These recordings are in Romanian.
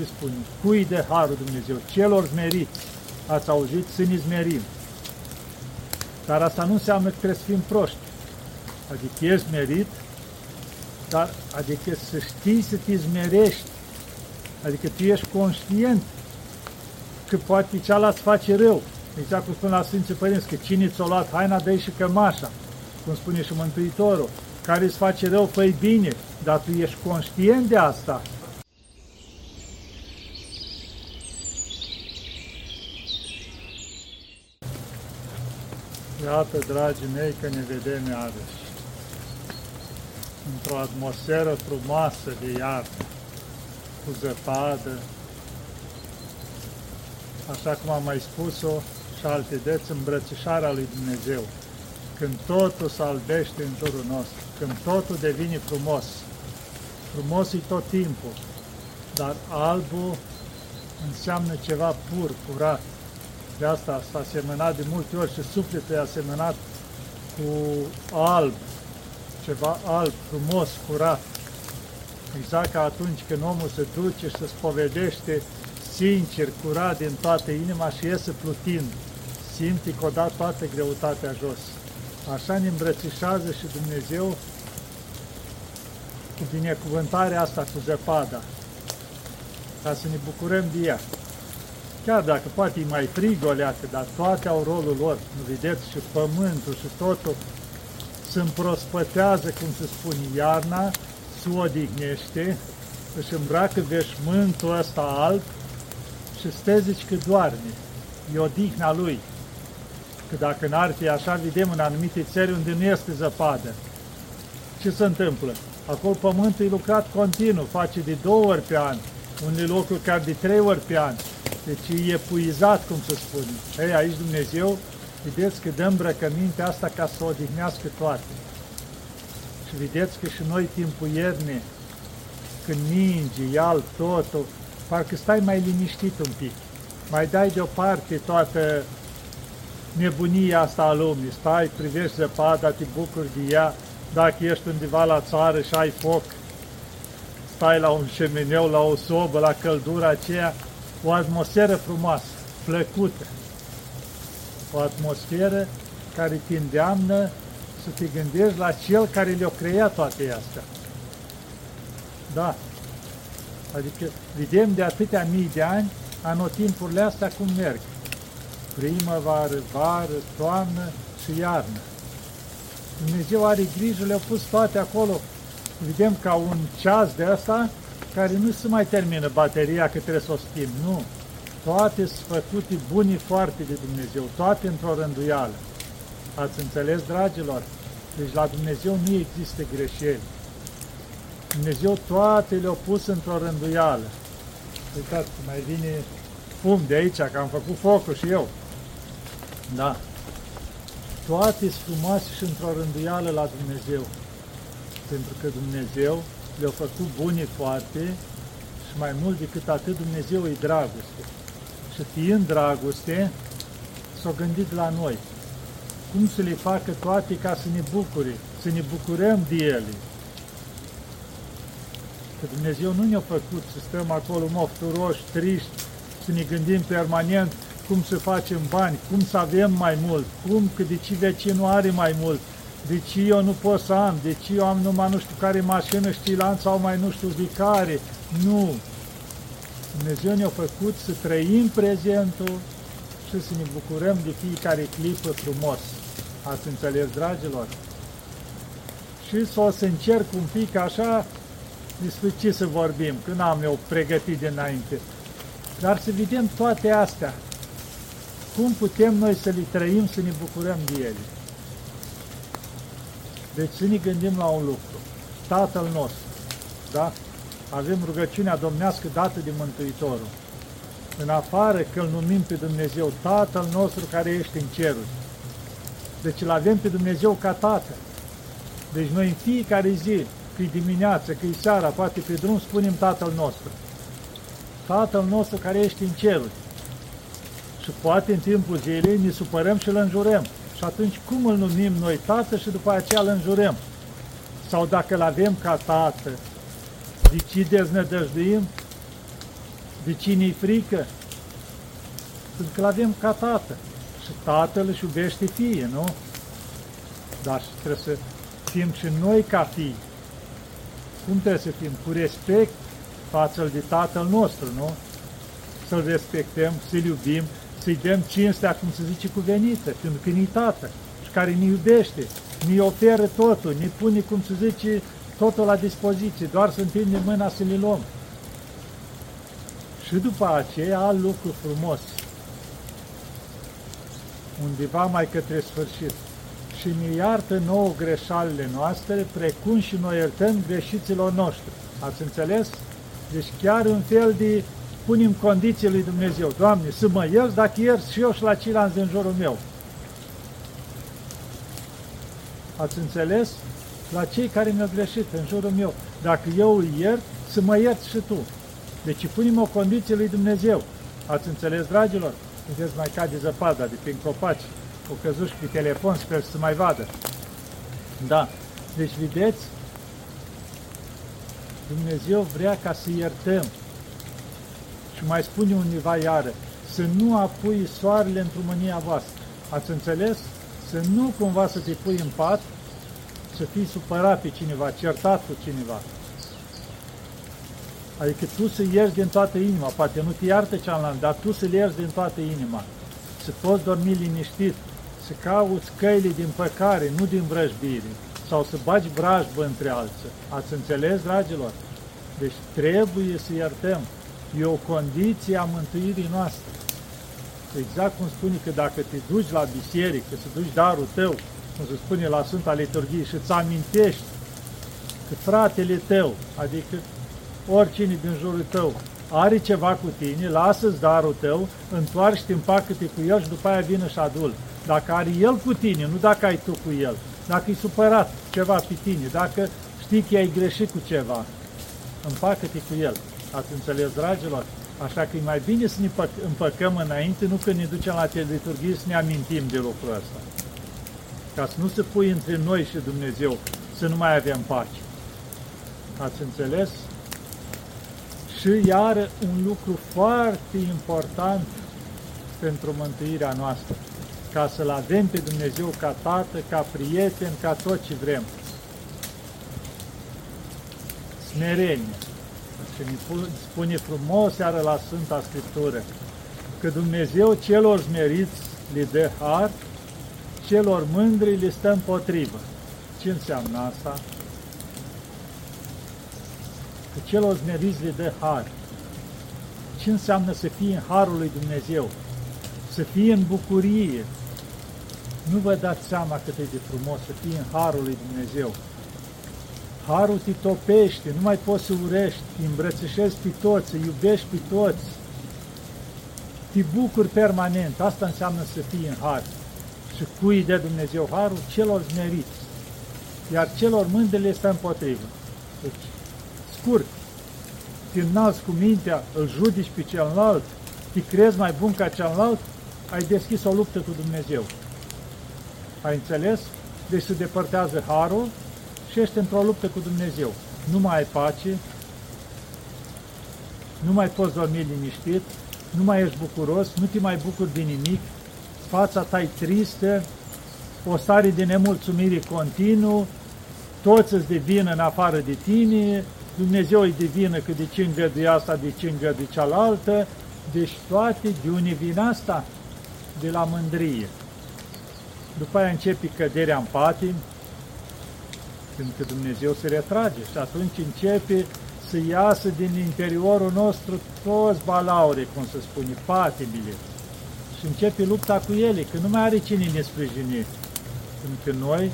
ce spune? Cui de harul Dumnezeu? Celor smeriți. Ați auzit? Să ne smerim. Dar asta nu înseamnă că trebuie să fim proști. Adică ești merit, dar adică să știi să te zmerești. Adică tu ești conștient că poate cealaltă face rău. Exact cum spun la Sfinții Părinți, că cine ți-a luat haina, dă și cămașa, cum spune și Mântuitorul, care îți face rău, fă bine, dar tu ești conștient de asta. Iată, dragii mei, că ne vedem iarăși într-o atmosferă frumoasă de iarnă, cu zăpadă, așa cum am mai spus-o și alte deți, îmbrățișarea lui Dumnezeu, când totul se albește în jurul nostru, când totul devine frumos. Frumos e tot timpul, dar albul înseamnă ceva pur, curat. De asta s-a semănat de multe ori și sufletul e asemănat cu alb, ceva alb, frumos, curat. Exact ca atunci când omul se duce și se spovedește sincer, curat din toată inima și iese plutind. Simte că o dat toată greutatea jos. Așa ne îmbrățișează și Dumnezeu cu binecuvântarea asta cu zăpada, ca să ne bucurăm de ea. Chiar dacă poate e mai frig o leacă, dar toate au rolul lor. Nu vedeți și pământul și totul se împrospătează, cum se spune, iarna, se odihnește, își îmbracă veșmântul ăsta alb și stă zici că doarme. E odihna lui. Că dacă n-ar fi așa, vedem în anumite țări unde nu este zăpadă. Ce se întâmplă? Acolo pământul e lucrat continuu, face de două ori pe an, unele locuri chiar de trei ori pe an. Deci e epuizat, cum se spune. Ei, aici Dumnezeu Vedeți că dăm îmbrăcămintea asta ca să odihnească toate. Și vedeți că și noi timpul iernii, când ninge, ial totul, parcă stai mai liniștit un pic. Mai dai deoparte toată nebunia asta a lumii. Stai, privești zăpada, te bucuri de ea. Dacă ești undeva la țară și ai foc, stai la un șemeneu, la o sobă, la căldura aceea, o atmosferă frumoasă, plăcută o atmosferă care te îndeamnă să te gândești la Cel care le-a creat toate astea. Da. Adică vedem de atâtea mii de ani anotimpurile astea cum merg. Primăvară, vară, toamnă și iarnă. Dumnezeu are grijă, le-a pus toate acolo. Vedem ca un ceas de asta care nu se mai termină bateria că trebuie să o schimb. Nu toate sfătute buni foarte de Dumnezeu, toate într-o rânduială. Ați înțeles, dragilor? Deci la Dumnezeu nu există greșeli. Dumnezeu toate le-a pus într-o rânduială. Uitați, mai vine fum de aici, că am făcut focul și eu. Da. Toate sunt frumoase și într-o rânduială la Dumnezeu. Pentru că Dumnezeu le-a făcut bune foarte și mai mult decât atât Dumnezeu e dragoste și fiind dragoste, s-au gândit la noi. Cum să le facă toate ca să ne bucure, să ne bucurăm de ele. Că Dumnezeu nu ne-a făcut să stăm acolo mofturoși, triști, să ne gândim permanent cum să facem bani, cum să avem mai mult, cum, că de ce vecinul are mai mult, de ce eu nu pot să am, de ce eu am numai nu știu care mașină, știlan sau mai nu știu de care. Nu, Dumnezeu ne-a făcut să trăim prezentul și să ne bucurăm de fiecare clipă frumos. Ați înțeles, dragilor? Și să o să încerc un pic așa despre ce să vorbim, că n-am eu pregătit dinainte. Dar să vedem toate astea. Cum putem noi să le trăim, să ne bucurăm de ele. Deci să ne gândim la un lucru. Tatăl nostru, da? avem rugăciunea domnească dată de Mântuitorul. În afară că îl numim pe Dumnezeu Tatăl nostru care ești în ceruri. Deci îl avem pe Dumnezeu ca Tată. Deci noi în fiecare zi, că e dimineață, că e seara, poate pe drum, spunem Tatăl nostru. Tatăl nostru care ești în ceruri. Și poate în timpul zilei ne supărăm și îl înjurăm. Și atunci cum îl numim noi Tată și după aceea îl înjurăm? Sau dacă îl avem ca Tată, de ce deznădăjduim? De cine i frică? Pentru că l-avem ca tată. Și tatăl își iubește fie, nu? Dar trebuie să fim și noi ca fii. Cum trebuie să fim? Cu respect față de tatăl nostru, nu? Să-l respectăm, să-l iubim, să-i dăm cinstea, cum se zice, cuvenită, pentru că ni tată și care ne iubește, ne oferă totul, ne pune, cum se zice, totul la dispoziție, doar să întindem mâna să le luăm. Și după aceea, alt lucru frumos, undeva mai către sfârșit. Și ne iartă nouă greșalele noastre, precum și noi iertăm greșiților noștri. Ați înțeles? Deci chiar un fel de punem condiții lui Dumnezeu. Doamne, să mă ierți dacă ierți și eu și la ceilalți din jurul meu. Ați înțeles? La cei care mi-au greșit în jurul meu. Dacă eu îi iert, să mă ierți și tu. Deci punem o condiție lui Dumnezeu. Ați înțeles, dragilor? Vedeți, mai cade zăpada de prin copaci. O căzut și pe telefon, sper să mai vadă. Da. Deci, vedeți, Dumnezeu vrea ca să iertăm. Și mai spune univa iară, să nu apui soarele într-o mânia voastră. Ați înțeles? Să nu cumva să te pui în pat, să fii supărat pe cineva, certat cu cineva. Adică tu să ierzi din toată inima, poate nu te iartă cealaltă, dar tu să-l ierzi din toată inima. Să poți dormi liniștit, să cauți căile din păcare, nu din vrăjbire, sau să bagi vrajbă între alții. Ați înțeles, dragilor? Deci trebuie să iertăm. E o condiție a mântuirii noastre. Exact cum spune că dacă te duci la biserică, să duci darul tău, cum se spune la Sfânta Liturghie, și îți amintești că fratele tău, adică oricine din jurul tău, are ceva cu tine, lasă-ți darul tău, întoarce-te, împacă-te cu el și după aia vină și adul. Dacă are el cu tine, nu dacă ai tu cu el, dacă e supărat ceva pe tine, dacă știi că ai greșit cu ceva, împacă-te cu el. Ați înțeles, dragilor? Așa că e mai bine să ne împăcăm înainte, nu când ne ducem la liturghie să ne amintim de lucrul ăsta. Ca să nu se pui între noi și Dumnezeu, să nu mai avem pace. Ați înțeles? Și iar un lucru foarte important pentru mântuirea noastră, ca să-L avem pe Dumnezeu ca Tată, ca prieten, ca tot ce vrem. Smerenie. Și ne spune frumos iară la Sfânta Scriptură că Dumnezeu celor smeriți le dă har, celor mândri le stă împotrivă. Ce înseamnă asta? că celor smeriți le dă har. Ce înseamnă să fie în harul lui Dumnezeu? Să fie în bucurie. Nu vă dați seama cât e de frumos să fie în harul lui Dumnezeu. Harul te topește, nu mai poți să urești, te îmbrățișezi pe toți, îi iubești pe toți. Te bucuri permanent, asta înseamnă să fii în har. Și cui de Dumnezeu harul? Celor smeriți. Iar celor mândri le stă împotrivă. Deci, scurt, te înalți cu mintea, îl judici pe celălalt, te crezi mai bun ca celălalt, ai deschis o luptă cu Dumnezeu. Ai înțeles? Deci se depărtează harul și ești într-o luptă cu Dumnezeu. Nu mai ai pace, nu mai poți dormi liniștit, nu mai ești bucuros, nu te mai bucuri de nimic, fața ta e tristă, o stare de nemulțumire continuu, toți îți devin în afară de tine, Dumnezeu îi divină că de ce îngăduie asta, de ce îngăduie cealaltă, deci toate, de unde vin asta? De la mândrie. După aia începe căderea în patim, pentru că Dumnezeu se retrage și atunci începe să iasă din interiorul nostru toți balaure, cum se spune, patimile. Și începe lupta cu ele, că nu mai are cine ne sprijini. Pentru că noi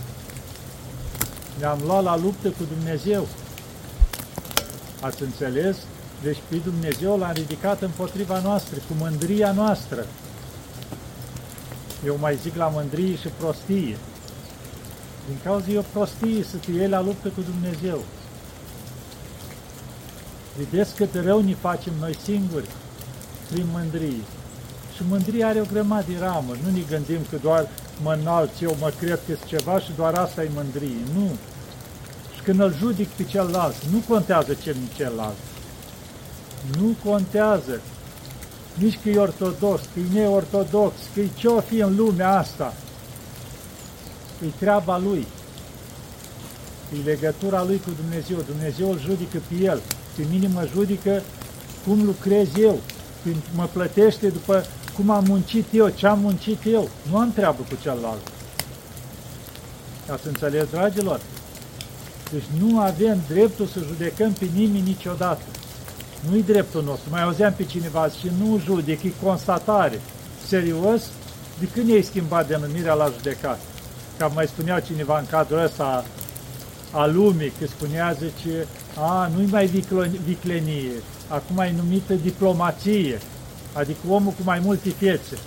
ne-am luat la luptă cu Dumnezeu. Ați înțeles? Deci pe Dumnezeu l-a ridicat împotriva noastră, cu mândria noastră. Eu mai zic la mândrie și prostie. Din cauza e o prostie să te iei la luptă cu Dumnezeu. Vedeți cât rău ne facem noi singuri prin mândrie. Și mândria are o grămadă de ramuri. Nu ne gândim că doar mă înalt, eu mă cred că ceva și doar asta e mândrie. Nu când îl judic pe celălalt, nu contează ce nu celălalt. Nu contează nici că e ortodox, că e neortodox, că e ce-o fi în lumea asta. E treaba lui. E legătura lui cu Dumnezeu. Dumnezeu îl judică pe el. Pe mine mă judică cum lucrez eu. Când mă plătește după cum am muncit eu, ce am muncit eu. Nu am treabă cu celălalt. Ați înțeles, dragilor? Deci nu avem dreptul să judecăm pe nimeni niciodată. Nu-i dreptul nostru. Mai auzeam pe cineva și nu judec, e constatare. Serios? De când ei schimbat denumirea la judecat? Ca mai spunea cineva în cadrul ăsta a lumii, că spunea, zice, a, nu-i mai viclenie, acum e numită diplomație, adică omul cu mai multe fețe,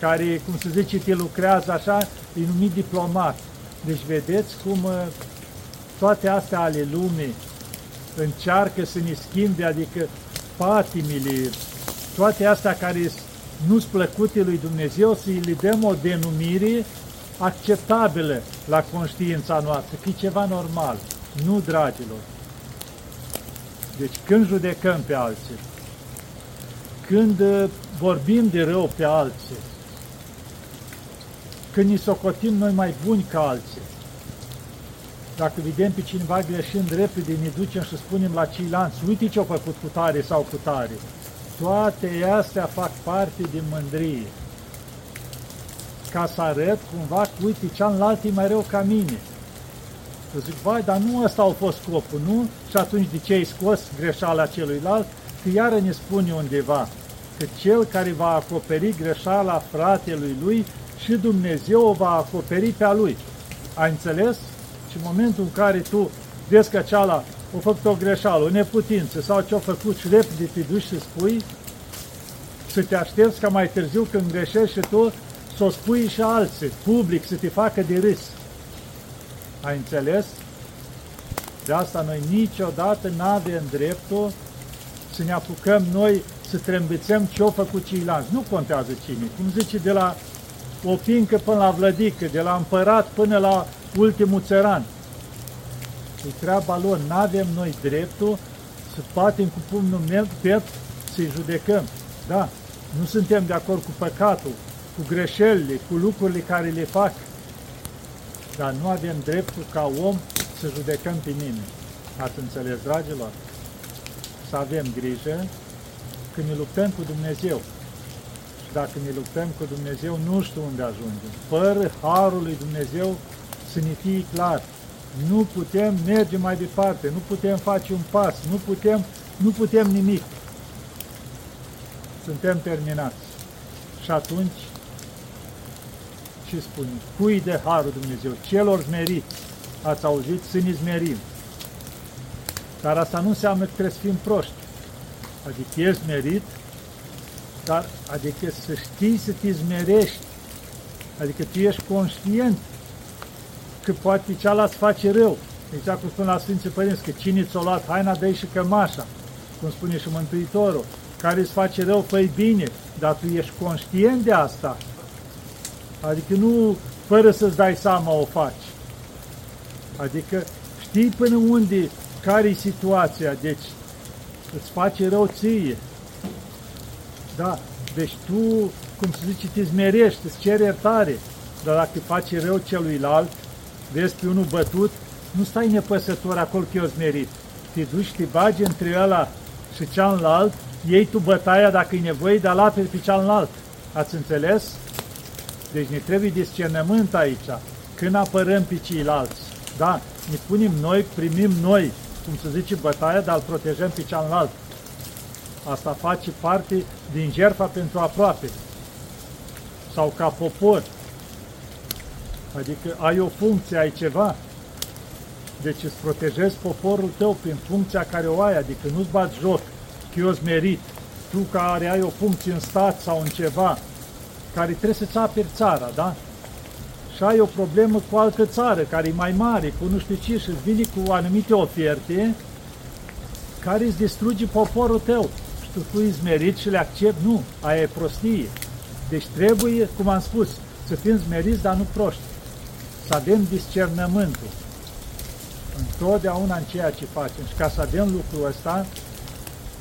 care, cum se zice, te lucrează așa, e numit diplomat. Deci vedeți cum uh, toate astea ale lumii încearcă să ne schimbe, adică patimile, toate astea care nu sunt plăcute lui Dumnezeu, să îi le dăm o denumire acceptabilă la conștiința noastră, că e ceva normal. Nu, dragilor. Deci când judecăm pe alții, când uh, vorbim de rău pe alții, când ni socotim noi mai buni ca alții, dacă vedem pe cineva greșind repede, ne ducem și spunem la ceilalți, uite ce-au făcut cu tare sau cu tare. Toate astea fac parte din mândrie. Ca să arăt cumva că, uite, cealaltă e mai rău ca mine. Eu zic, vai, dar nu ăsta a fost scopul, nu? Și atunci de ce ai scos greșeala celuilalt? Că iară ne spune undeva că cel care va acoperi greșeala fratelui lui și Dumnezeu o va acoperi pe a lui. Ai înțeles? Și în momentul în care tu vezi că ceala a făcut o greșeală, o neputință sau ce-a făcut și repede te duci și spui, să te aștepți ca mai târziu când greșești și tu să o spui și alții, public, să te facă de râs. Ai înțeles? De asta noi niciodată nu avem dreptul să ne apucăm noi să trâmbițăm ce-au făcut ceilalți. Nu contează cine. Cum zice, de la o fincă până la vlădică, de la împărat până la ultimul țăran. E treaba lor. Nu avem noi dreptul să batem cu pumnul meu pe să-i judecăm. Da, nu suntem de acord cu păcatul, cu greșelile, cu lucrurile care le fac, dar nu avem dreptul ca om să judecăm pe nimeni. Ați înțeles, dragilor? Să avem grijă când ne luptăm cu Dumnezeu. Și dacă ne luptăm cu Dumnezeu, nu știu unde ajungem. Fără Harul lui Dumnezeu să ne fie clar. Nu putem merge mai departe, nu putem face un pas, nu putem, nu putem nimic. Suntem terminați. Și atunci, ce spune? Cui de Harul Dumnezeu? Celor smeriți. Ați auzit? Să ne smerim. Dar asta nu înseamnă că trebuie să fim proști. Adică ești merit, dar adică să știi să te zmerești. Adică tu ești conștient că poate cealaltă face rău. Deci, cum spun la Sfinții Părinți, că cine ți-a luat haina, dă și cămașa, cum spune și Mântuitorul, care îți face rău, fă bine, dar tu ești conștient de asta. Adică nu fără să-ți dai seama o faci. Adică știi până unde, care e situația, deci îți face rău ție. Da, deci tu, cum se zice, te zmerești, îți ceri iertare, dar dacă face rău celuilalt, vezi pe unul bătut, nu stai nepăsător acolo că eu zmerit. Te duci, te bagi între ăla și cealaltă, iei tu bătaia dacă e nevoie, dar la pe cealaltă. Ați înțeles? Deci ne trebuie discernământ aici, când apărăm pe ceilalți. Da, ne punem noi, primim noi, cum se zice, bătaia, dar îl protejăm pe cealaltă. Asta face parte din jertfa pentru aproape. Sau ca popor. Adică ai o funcție, ai ceva. Deci îți protejezi poporul tău prin funcția care o ai, adică nu-ți bați joc că eu merit. Tu care ai o funcție în stat sau în ceva, care trebuie să-ți aperi țara, da? Și ai o problemă cu altă țară, care e mai mare, cu nu știu ce, și vine cu anumite oferte care îți distruge poporul tău. Și tu fui zmerit și le accept? Nu, aia e prostie. Deci trebuie, cum am spus, să fim zmeriți, dar nu proști să avem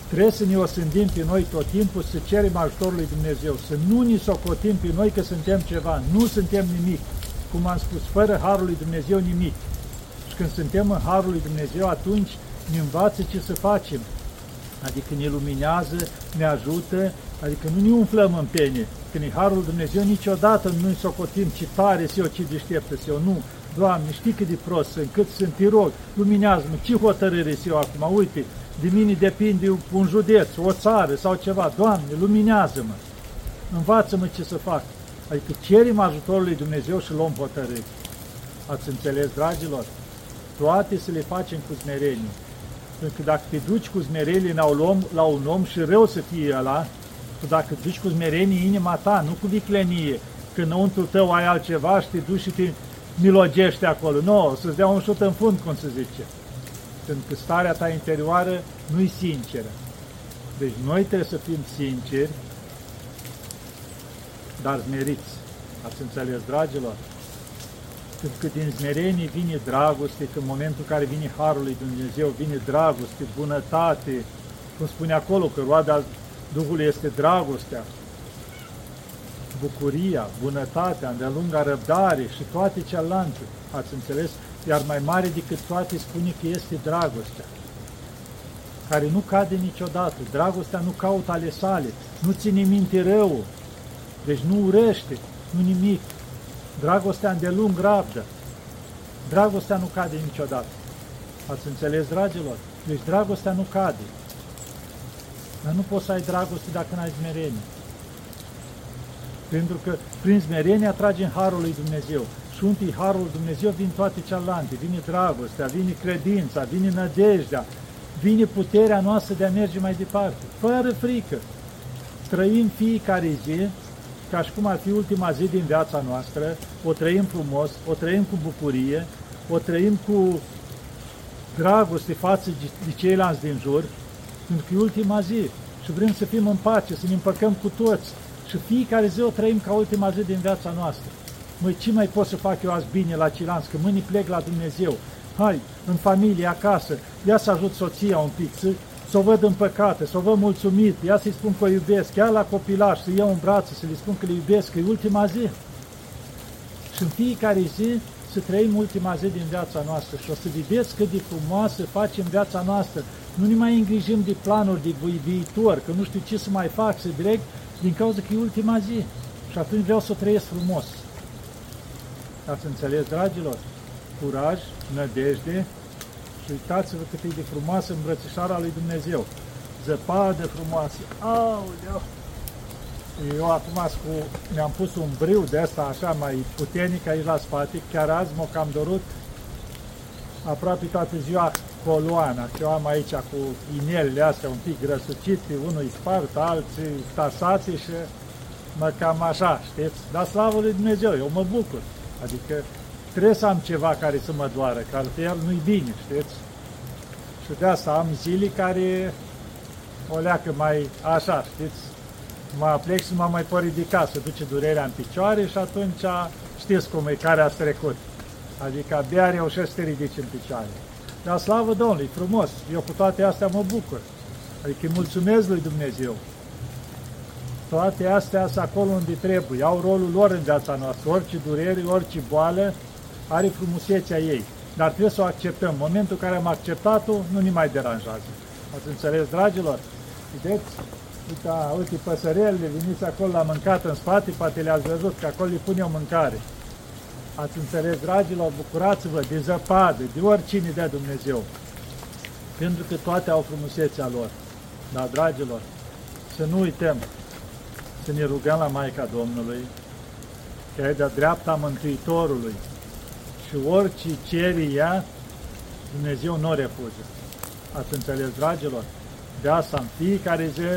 Trebuie să ne osândim pe noi tot timpul, să cerem ajutorul lui Dumnezeu, să nu ni socotim pe noi că suntem ceva, nu suntem nimic. Cum am spus, fără Harul lui Dumnezeu nimic. Și când suntem în Harul lui Dumnezeu, atunci ne învață ce să facem. Adică ne luminează, ne ajută, adică nu ne umflăm în pene. Când e Harul Dumnezeu, niciodată nu-i socotim ce tare eu, ce deșteaptă eu. Nu, Doamne, știi cât de prost sunt, cât sunt, te rog, luminează-mă, ce hotărâre eu acum, uite, de mine depinde un județ, o țară sau ceva, Doamne, luminează-mă, învață-mă ce să fac. Adică cerem ajutorul lui Dumnezeu și luăm hotărâri. Ați înțeles, dragilor? Toate să le facem cu smerenie. Pentru că dacă te duci cu smerenie la un om, la un om și rău să fie ăla, dacă te duci cu smerenie inima ta, nu cu viclenie, că înăuntru tău ai altceva și te duci și te milogește acolo. Nu, o să-ți dea un șut în fund, cum se zice. Pentru că starea ta interioară nu-i sinceră. Deci noi trebuie să fim sinceri, dar smeriți. Ați înțeles, dragilor? Pentru că din smerenie vine dragoste, că în momentul în care vine Harul lui Dumnezeu, vine dragoste, bunătate, cum spune acolo, că roada Duhului este dragostea, bucuria, bunătatea, îndelunga răbdare și toate celelalte, ați înțeles? Iar mai mare decât toate spune că este dragostea, care nu cade niciodată. Dragostea nu caută ale sale, nu ține minte rău, deci nu urăște, nu nimic. Dragostea îndelung rabdă. Dragostea nu cade niciodată. Ați înțeles, dragilor? Deci dragostea nu cade. Dar nu poți să ai dragoste dacă n-ai smerenie. Pentru că prin smerenie atrage în Harul lui Dumnezeu. Și unde Harul lui Dumnezeu vin toate celelalte. Vine dragostea, vine credința, vine nădejdea, vine puterea noastră de a merge mai departe. Fără frică. Trăim fiecare zi ca și cum ar fi ultima zi din viața noastră, o trăim frumos, o trăim cu bucurie, o trăim cu dragoste față de ceilalți din jur, pentru că e ultima zi și vrem să fim în pace, să ne împăcăm cu toți și fiecare zi o trăim ca ultima zi din viața noastră. Măi, ce mai pot să fac eu azi bine la ceilalți, că mâine plec la Dumnezeu. Hai, în familie, acasă, ia să ajut soția un pic, să, să o văd în păcate, să o văd mulțumit, ia să-i spun că o iubesc, chiar la copilaș, să iau în brațe, să le spun că le iubesc, că e ultima zi. Și în fiecare zi să trăim ultima zi din viața noastră și o să vedeți cât de frumoasă facem viața noastră. Nu ne mai îngrijim de planuri de viitor, că nu știu ce să mai fac, să direct, din cauza că e ultima zi. Și atunci vreau să trăiesc frumos. Ați înțeles, dragilor? Curaj, nădejde și uitați-vă cât e de frumoasă îmbrățișarea lui Dumnezeu. Zăpadă frumoasă. Aoleu! Eu acum cu, mi-am pus un briu de asta așa mai puternic aici la spate, chiar azi m-o cam dorut aproape toată ziua coloana, ce eu am aici cu inelele astea un pic grăsucite, unul îi spart, alții tasați și mă cam așa, știți? Dar slavă lui Dumnezeu, eu mă bucur. Adică trebuie să am ceva care să mă doară, că altfel nu-i bine, știți? Și de asta am zile care o leacă mai așa, știți? Mă plec și mă mai pot ridica, să duce durerea în picioare și atunci știți cum e, care a trecut. Adică abia reușesc să te ridici în picioare. Dar slavă Domnului, frumos, eu cu toate astea mă bucur. Adică îi mulțumesc lui Dumnezeu. Toate astea sunt acolo unde trebuie, au rolul lor în viața noastră. Orice durere, orice boală are frumusețea ei. Dar trebuie să o acceptăm. În momentul în care am acceptat-o, nu ne mai deranjează. Ați înțeles, dragilor? Vedeți? Uite, uite păsărelele, veniți acolo la mâncat în spate, poate le-ați văzut, că acolo le pune o mâncare. Ați înțeles, dragilor, bucurați-vă de zăpadă, de oricine dea Dumnezeu. Pentru că toate au frumusețea lor. Dar, dragilor, să nu uităm să ne rugăm la Maica Domnului, că e de-a dreapta Mântuitorului și orice cere ea, Dumnezeu nu o refuză. Ați înțeles, dragilor? De asta, în fiecare zi,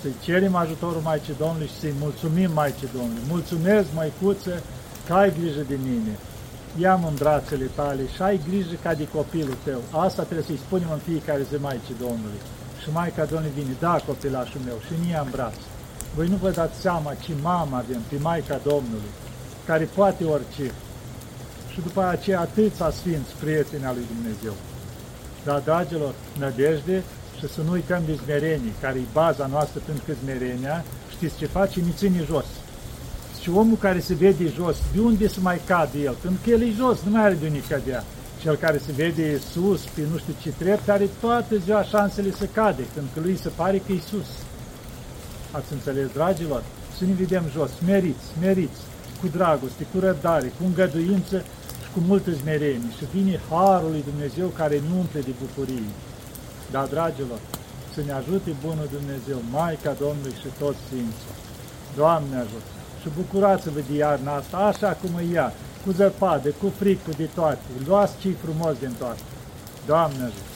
să-i cerem ajutorul Maicii Domnului și să-i mulțumim Maicii Domnului. Mulțumesc, Maicuță, că ai grijă de mine. Ia-mă în brațele tale și ai grijă ca de copilul tău. Asta trebuie să-i spunem în fiecare zi Maicii Domnului. Și Maica Domnului vine, da, copilașul meu, și mi în braț. Voi nu vă dați seama ce mamă avem, pe Maica Domnului, care poate orice. Și după aceea atâția sfinți prieteni al lui Dumnezeu. Dar, dragilor, nădejde, și să nu uităm de smerenie, care e baza noastră pentru că smerenia, știți ce face? Ne ține jos. Și omul care se vede jos, de unde să mai cadă el? Pentru că el e jos, nu mai are de unde cădea. Cel care se vede sus, pe nu știu ce trept, are toată ziua șansele să cade, pentru că lui se pare că e sus. Ați înțeles, dragilor? Să ne vedem jos, smeriți, smeriți, cu dragoste, cu răbdare, cu îngăduință și cu multă smerenie. Și vine Harul lui Dumnezeu care nu umple de bucurie. Da, dragilor, să ne ajute Bunul Dumnezeu, Maica Domnului și toți Sfinții. Doamne ajută! Și bucurați-vă de iarna asta, așa cum e ea, cu zăpadă, cu fric, cu de toate. Luați ce frumos din toate. Doamne ajută!